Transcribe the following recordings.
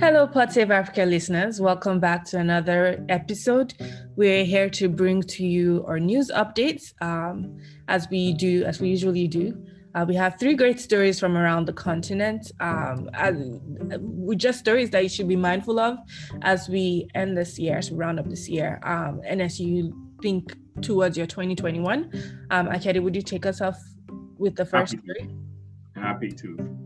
Hello, Pod Save Africa listeners. Welcome back to another episode. We're here to bring to you our news updates, um, as we do, as we usually do. Uh, we have three great stories from around the continent. Um, we just stories that you should be mindful of as we end this year, as we round up this year, um, and as you think towards your 2021. Um, Akedi, would you take us off with the first Happy. story? Happy to.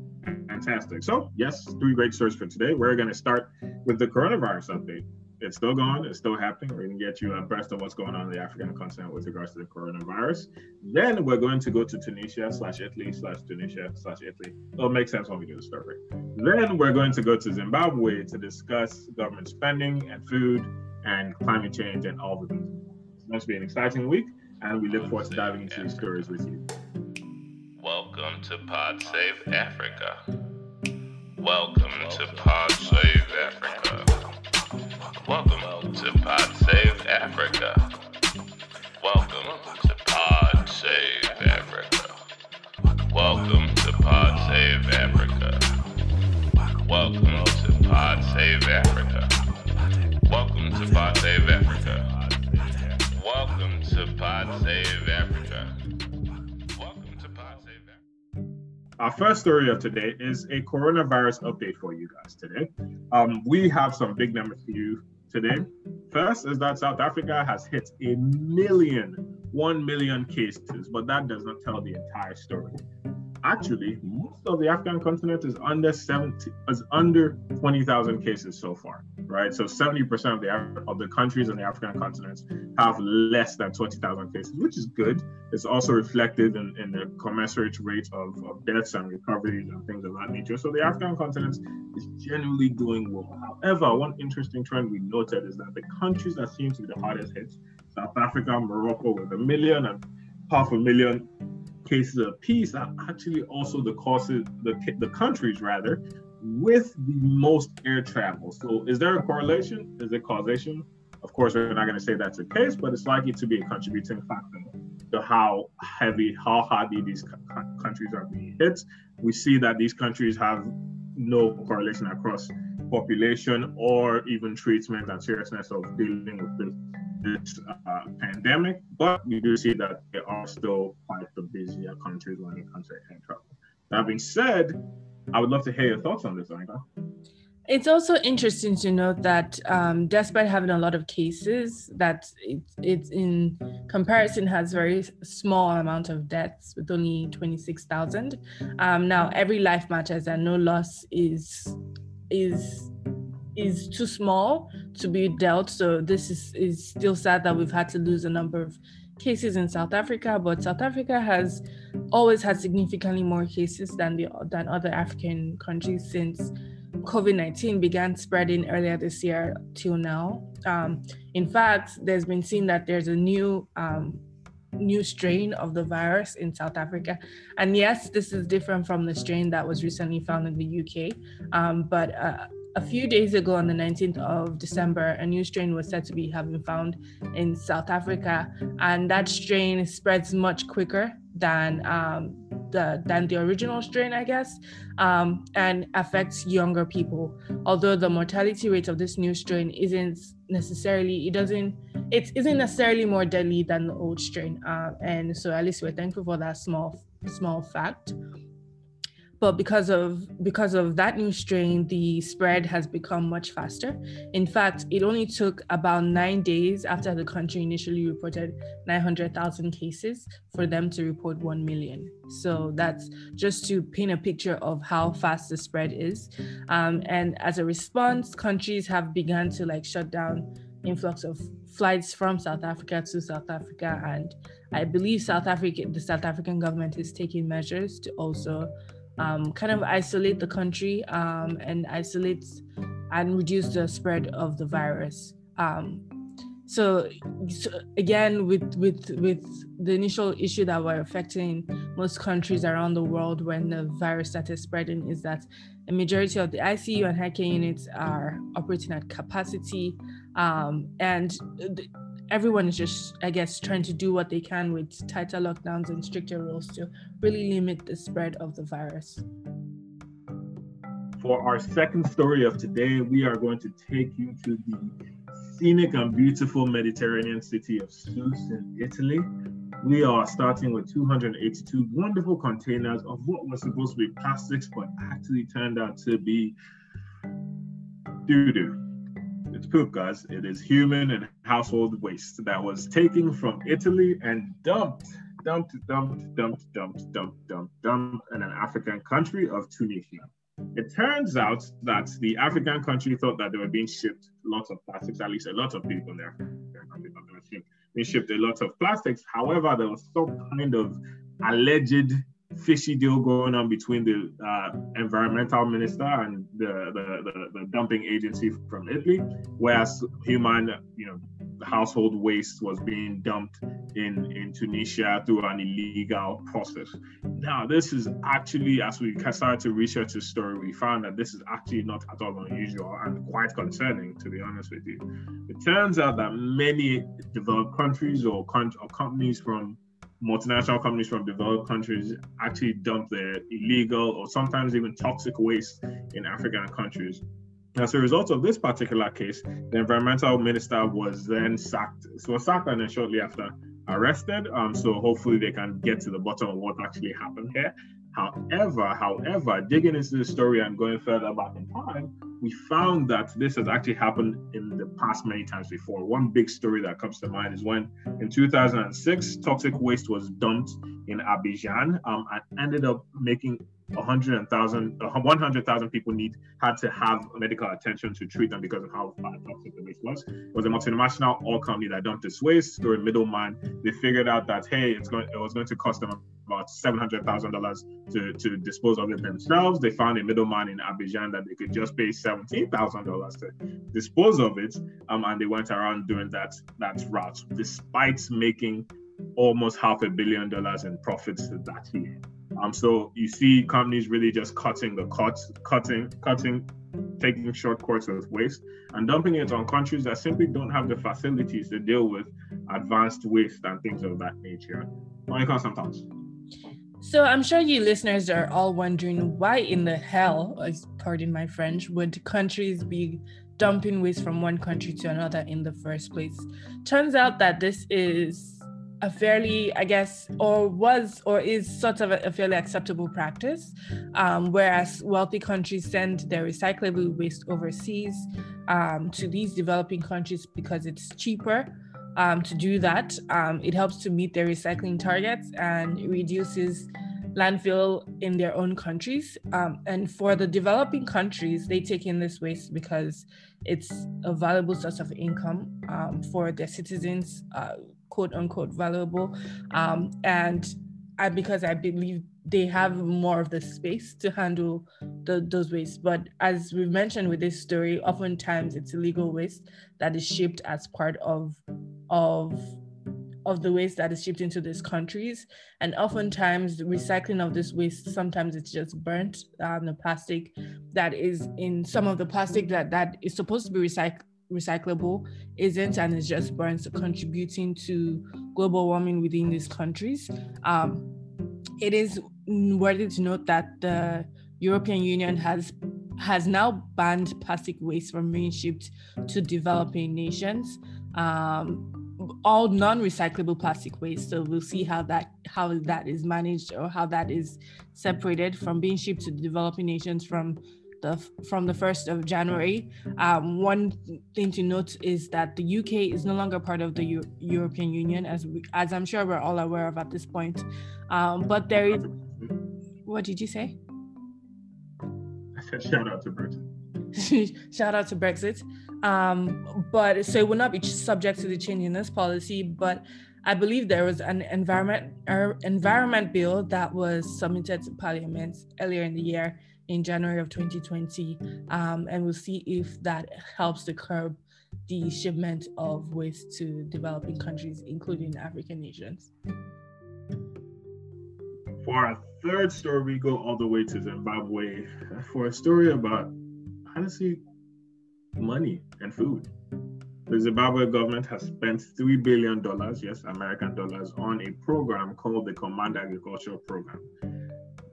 Fantastic. So, yes, three great stories for today. We're going to start with the coronavirus update. It's still going, it's still happening. We're going to get you abreast of what's going on in the African continent with regards to the coronavirus. Then we're going to go to Tunisia slash Italy slash Tunisia slash Italy. It'll make sense when we do the story. Then we're going to go to Zimbabwe to discuss government spending and food and climate change and all the things. It's going to be an exciting week, and we look forward to diving into these stories with you. Welcome to Pod Save Africa. Welcome to Pod Save Africa. Welcome to Pod Save Africa. Welcome to Pod Save Africa. Welcome to Pod Save Africa. Welcome to Pod Save Africa. Welcome to Pod Save Africa. Welcome to Pod Save Africa. Our first story of today is a coronavirus update for you guys today. Um, we have some big numbers for you today. First is that South Africa has hit a million, one million cases, but that does not tell the entire story. Actually, most of the African continent is under 70, is under 20,000 cases so far, right? So 70% of the of the countries on the African continent have less than 20,000 cases, which is good. It's also reflected in, in the commensurate rate of, of deaths and recoveries and things of that nature. So the African continent is generally doing well. However, one interesting trend we noted is that the countries that seem to be the hardest hit, South Africa, Morocco, with a million and half a million cases apiece, are actually also the causes, the, the countries rather, with the most air travel. So is there a correlation? Is it causation? Of course, we're not going to say that's the case, but it's likely to be a contributing factor to how heavy, how hardy these co- co- countries are being hit. We see that these countries have no correlation across population or even treatment and seriousness of dealing with this, uh, pandemic, but we do see that they are still quite the busier countries when it comes to air travel. That being said, I would love to hear your thoughts on this, Anka. It's also interesting to note that um, despite having a lot of cases, that it's, it's in comparison has very small amount of deaths with only 26,000. Um, now every life matters and no loss is is is too small to be dealt. So this is is still sad that we've had to lose a number of cases in South Africa, but South Africa has always had significantly more cases than the than other African countries since COVID 19 began spreading earlier this year till now. Um, in fact, there's been seen that there's a new um, new strain of the virus in South Africa. And yes, this is different from the strain that was recently found in the UK. Um, but uh, a few days ago, on the 19th of December, a new strain was said to be having found in South Africa, and that strain spreads much quicker than um, the than the original strain, I guess, um, and affects younger people. Although the mortality rate of this new strain isn't necessarily, it doesn't, it isn't necessarily more deadly than the old strain, uh, and so at least we're thankful for that small small fact. But because of because of that new strain the spread has become much faster. In fact it only took about nine days after the country initially reported 900000 cases for them to report 1 million. So that's just to paint a picture of how fast the spread is. Um, and as a response countries have begun to like shut down influx of flights from south africa to south africa and i believe south africa the south african government is taking measures to also um, kind of isolate the country um, and isolate and reduce the spread of the virus. Um, so, so again, with with with the initial issue that were affecting most countries around the world when the virus started spreading is that a majority of the ICU and high units are operating at capacity, um, and everyone is just, I guess, trying to do what they can with tighter lockdowns and stricter rules to really limit the spread of the virus. For our second story of today, we are going to take you to the scenic and beautiful Mediterranean city of Sousse in Italy. We are starting with 282 wonderful containers of what was supposed to be plastics, but actually turned out to be doo doo. It's poop, guys. It is human and household waste that was taken from Italy and dumped, dumped, dumped, dumped, dumped, dumped, dumped, dumped in an African country of Tunisia. It turns out that the African country thought that they were being shipped lots of plastics, at least a lot of people there. They shipped a lot of plastics. However, there was some kind of alleged fishy deal going on between the uh, environmental minister and the, the, the, the, dumping agency from Italy, whereas human, you know, household waste was being dumped in, in Tunisia through an illegal process. Now, this is actually, as we started to research the story, we found that this is actually not at all unusual and quite concerning, to be honest with you. It turns out that many developed countries or, con- or companies from multinational companies from developed countries actually dump their illegal or sometimes even toxic waste in African countries. As a result of this particular case, the environmental minister was then sacked. So sacked and then shortly after arrested. Um, so hopefully they can get to the bottom of what actually happened here. However, however, digging into the story and going further back in time, we found that this has actually happened in the past many times before. One big story that comes to mind is when in 2006, toxic waste was dumped in Abidjan um, and ended up making 100,000 100,000 people need had to have medical attention to treat them because of how toxic the waste was. It was a multinational oil company that dumped this waste through a middleman. They figured out that hey, it's going it was going to cost them about seven hundred thousand dollars to to dispose of it themselves. They found a middleman in Abidjan that they could just pay seventeen thousand dollars to dispose of it, um, and they went around doing that that route despite making almost half a billion dollars in profits that year. Um, so you see companies really just cutting the cuts, cutting, cutting, taking short course with waste and dumping it on countries that simply don't have the facilities to deal with advanced waste and things of that nature. Monica, some thoughts. So I'm sure you listeners are all wondering why in the hell, pardon my French, would countries be dumping waste from one country to another in the first place? Turns out that this is a fairly, I guess, or was or is sort of a, a fairly acceptable practice, um, whereas wealthy countries send their recyclable waste overseas um, to these developing countries because it's cheaper. Um, to do that, um, it helps to meet their recycling targets and reduces landfill in their own countries. Um, and for the developing countries, they take in this waste because it's a valuable source of income um, for their citizens. Uh, quote unquote valuable. Um, and I, because I believe they have more of the space to handle the, those waste. But as we've mentioned with this story, oftentimes it's illegal waste that is shipped as part of of of the waste that is shipped into these countries. And oftentimes recycling of this waste, sometimes it's just burnt. Um, the plastic that is in some of the plastic that, that is supposed to be recycled recyclable isn't and is just burns contributing to global warming within these countries. Um, it is worthy to note that the European Union has has now banned plastic waste from being shipped to developing nations. Um, all non-recyclable plastic waste. So we'll see how that how that is managed or how that is separated from being shipped to developing nations from the from the 1st of January. Um, one thing to note is that the UK is no longer part of the U- European Union, as we, as I'm sure we're all aware of at this point. Um, but there is. What did you say? I said shout out to Brexit. shout out to Brexit. Um, but so it will not be subject to the change in this policy, but I believe there was an environment er, environment bill that was submitted to Parliament earlier in the year in January of 2020. Um, and we'll see if that helps to curb the shipment of waste to developing countries, including African nations. For our third story, we go all the way to Zimbabwe for a story about, honestly, money and food. The Zimbabwe government has spent $3 billion, yes, American dollars, on a program called the Command Agricultural Program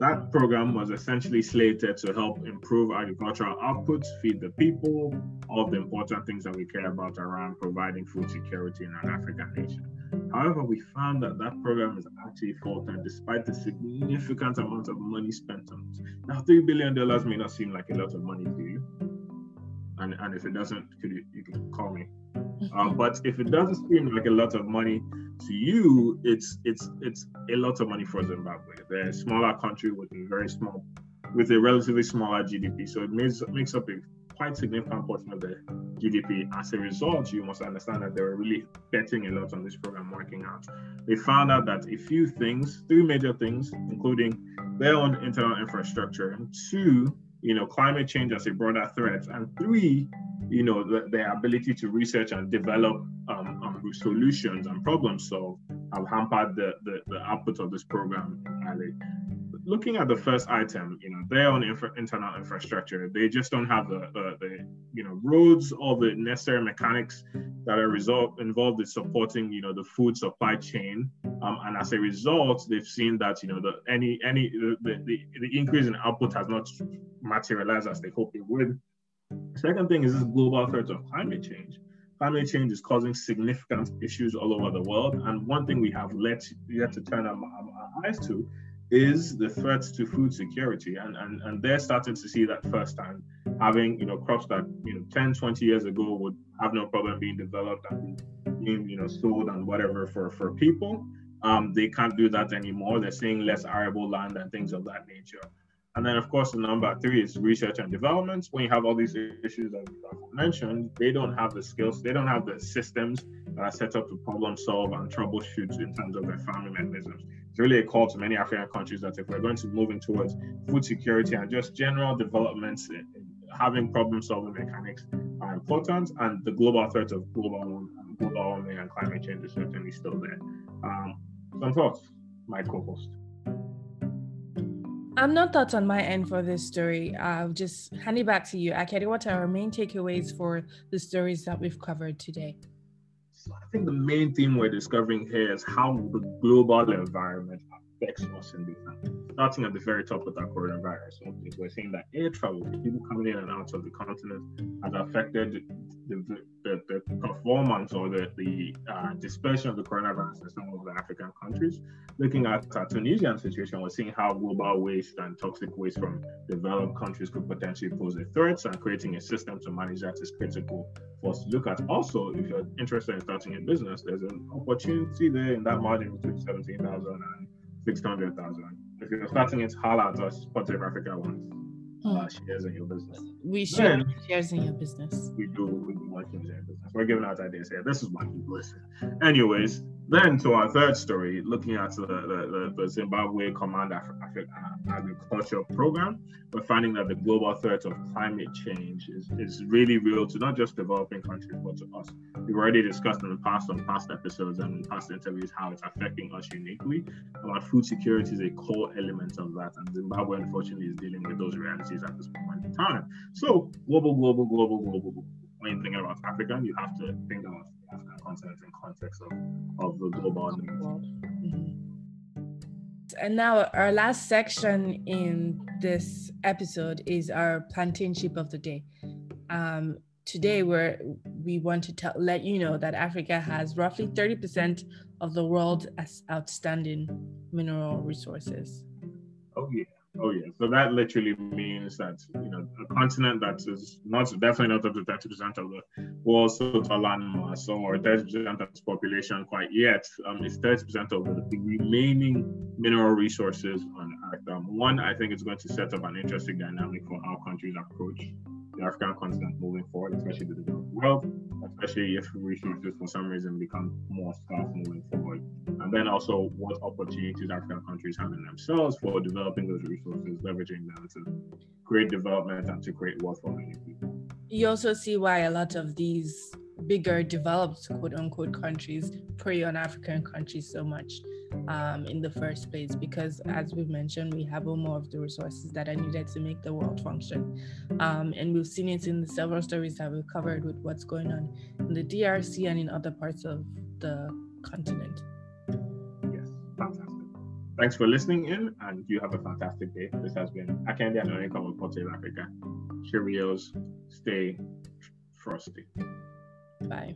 that program was essentially slated to help improve agricultural outputs, feed the people, all the important things that we care about around providing food security in an African nation. However, we found that that program is actually faltered despite the significant amount of money spent on it. Now, $3 billion may not seem like a lot of money to you. And, and if it doesn't, could you, you can call me. Um, but if it doesn't seem like a lot of money to you, it's it's it's a lot of money for Zimbabwe. They're a smaller country with a very small, with a relatively smaller GDP. So it makes makes up a quite significant portion of the GDP. As a result, you must understand that they were really betting a lot on this program working out. They found out that a few things, three major things, including their own internal infrastructure, and two, you know, climate change as a broader threat, and three, you know, the, their ability to research and develop um, um, solutions and problem solve have hampered the, the, the output of this program entirely. Looking at the first item, you know, their own infra- internal infrastructure, they just don't have the, the, the, you know, roads, all the necessary mechanics that are result, involved in supporting, you know, the food supply chain. Um, and as a result, they've seen that, you know, the any any the, the, the increase in output has not materialized as they hoped it would. Second thing is this global threat of climate change. Climate change is causing significant issues all over the world, and one thing we have let yet to turn our, our eyes to is the threats to food security and, and and they're starting to see that firsthand having you know crops that you know 10 20 years ago would have no problem being developed and being you know sold and whatever for for people um, they can't do that anymore they're seeing less arable land and things of that nature and then, of course, the number three is research and development. When you have all these issues that I've mentioned, they don't have the skills, they don't have the systems that are set up to problem solve and troubleshoot in terms of their farming mechanisms. It's really a call to many African countries that if we're going to move in towards food security and just general developments, having problem solving mechanics are important. And the global threat of global, global warming and climate change is certainly still there. Um, some thoughts, my co host. I'm not thoughts on my end for this story. I'll just hand it back to you. Akedi, what are our main takeaways for the stories that we've covered today? So I think the main theme we're discovering here is how the global environment affects us in different starting at the very top with that coronavirus, we're seeing that air travel, people coming in and out of the continent, has affected the, the, the performance or the, the uh, dispersion of the coronavirus in some of the African countries. Looking at our Tunisian situation, we're seeing how global waste and toxic waste from developed countries could potentially pose a threat, and creating a system to manage that is critical for us to look at. Also, if you're interested in starting a business, there's an opportunity there in that margin between 17,000 and 600,000 if you're starting it, holla at us, Pod Save Africa wants hmm. uh, shares in your business. We share shares in your business. We do, we do want shares in your business. We're giving out ideas here. This is why you listen. Anyways, then to our third story, looking at the, the, the Zimbabwe Command uh, Agriculture Program, we're finding that the global threat of climate change is, is really real to not just developing countries, but to us. We've already discussed in the past on past episodes and past interviews how it's affecting us uniquely. And food security is a core element of that. And Zimbabwe, unfortunately, is dealing with those realities at this point in time. So, global, global, global, global, global. When you think about Africa, you have to think about African continent in context of, of the global world. Mm-hmm. And now our last section in this episode is our plantain chip of the day. Um, today we're we want to tell, let you know that Africa has roughly 30% of the world's outstanding mineral resources. Oh yeah. Oh yeah, so that literally means that you know a continent that is not definitely not up to thirty percent of the world's total land mass or thirty percent of its population quite yet. Um, it's thirty percent of the, remaining mineral resources on Earth. Um, one, I think it's going to set up an interesting dynamic for how countries approach the African continent moving forward, especially the developed world, especially if resources for some reason become more scarce moving forward. And then also what opportunities African countries have in themselves for developing those resources, leveraging them to create development and to create wealth for many people. You also see why a lot of these bigger developed quote unquote countries prey on African countries so much um, in the first place because as we've mentioned we have all more of the resources that are needed to make the world function um, and we've seen it in the several stories that we've covered with what's going on in the DRC and in other parts of the continent. Yes, fantastic. Thanks for listening in, and you have a fantastic day. This has been Akendi and Onika Pod Save Africa. Cheerios. Stay frosty. Bye.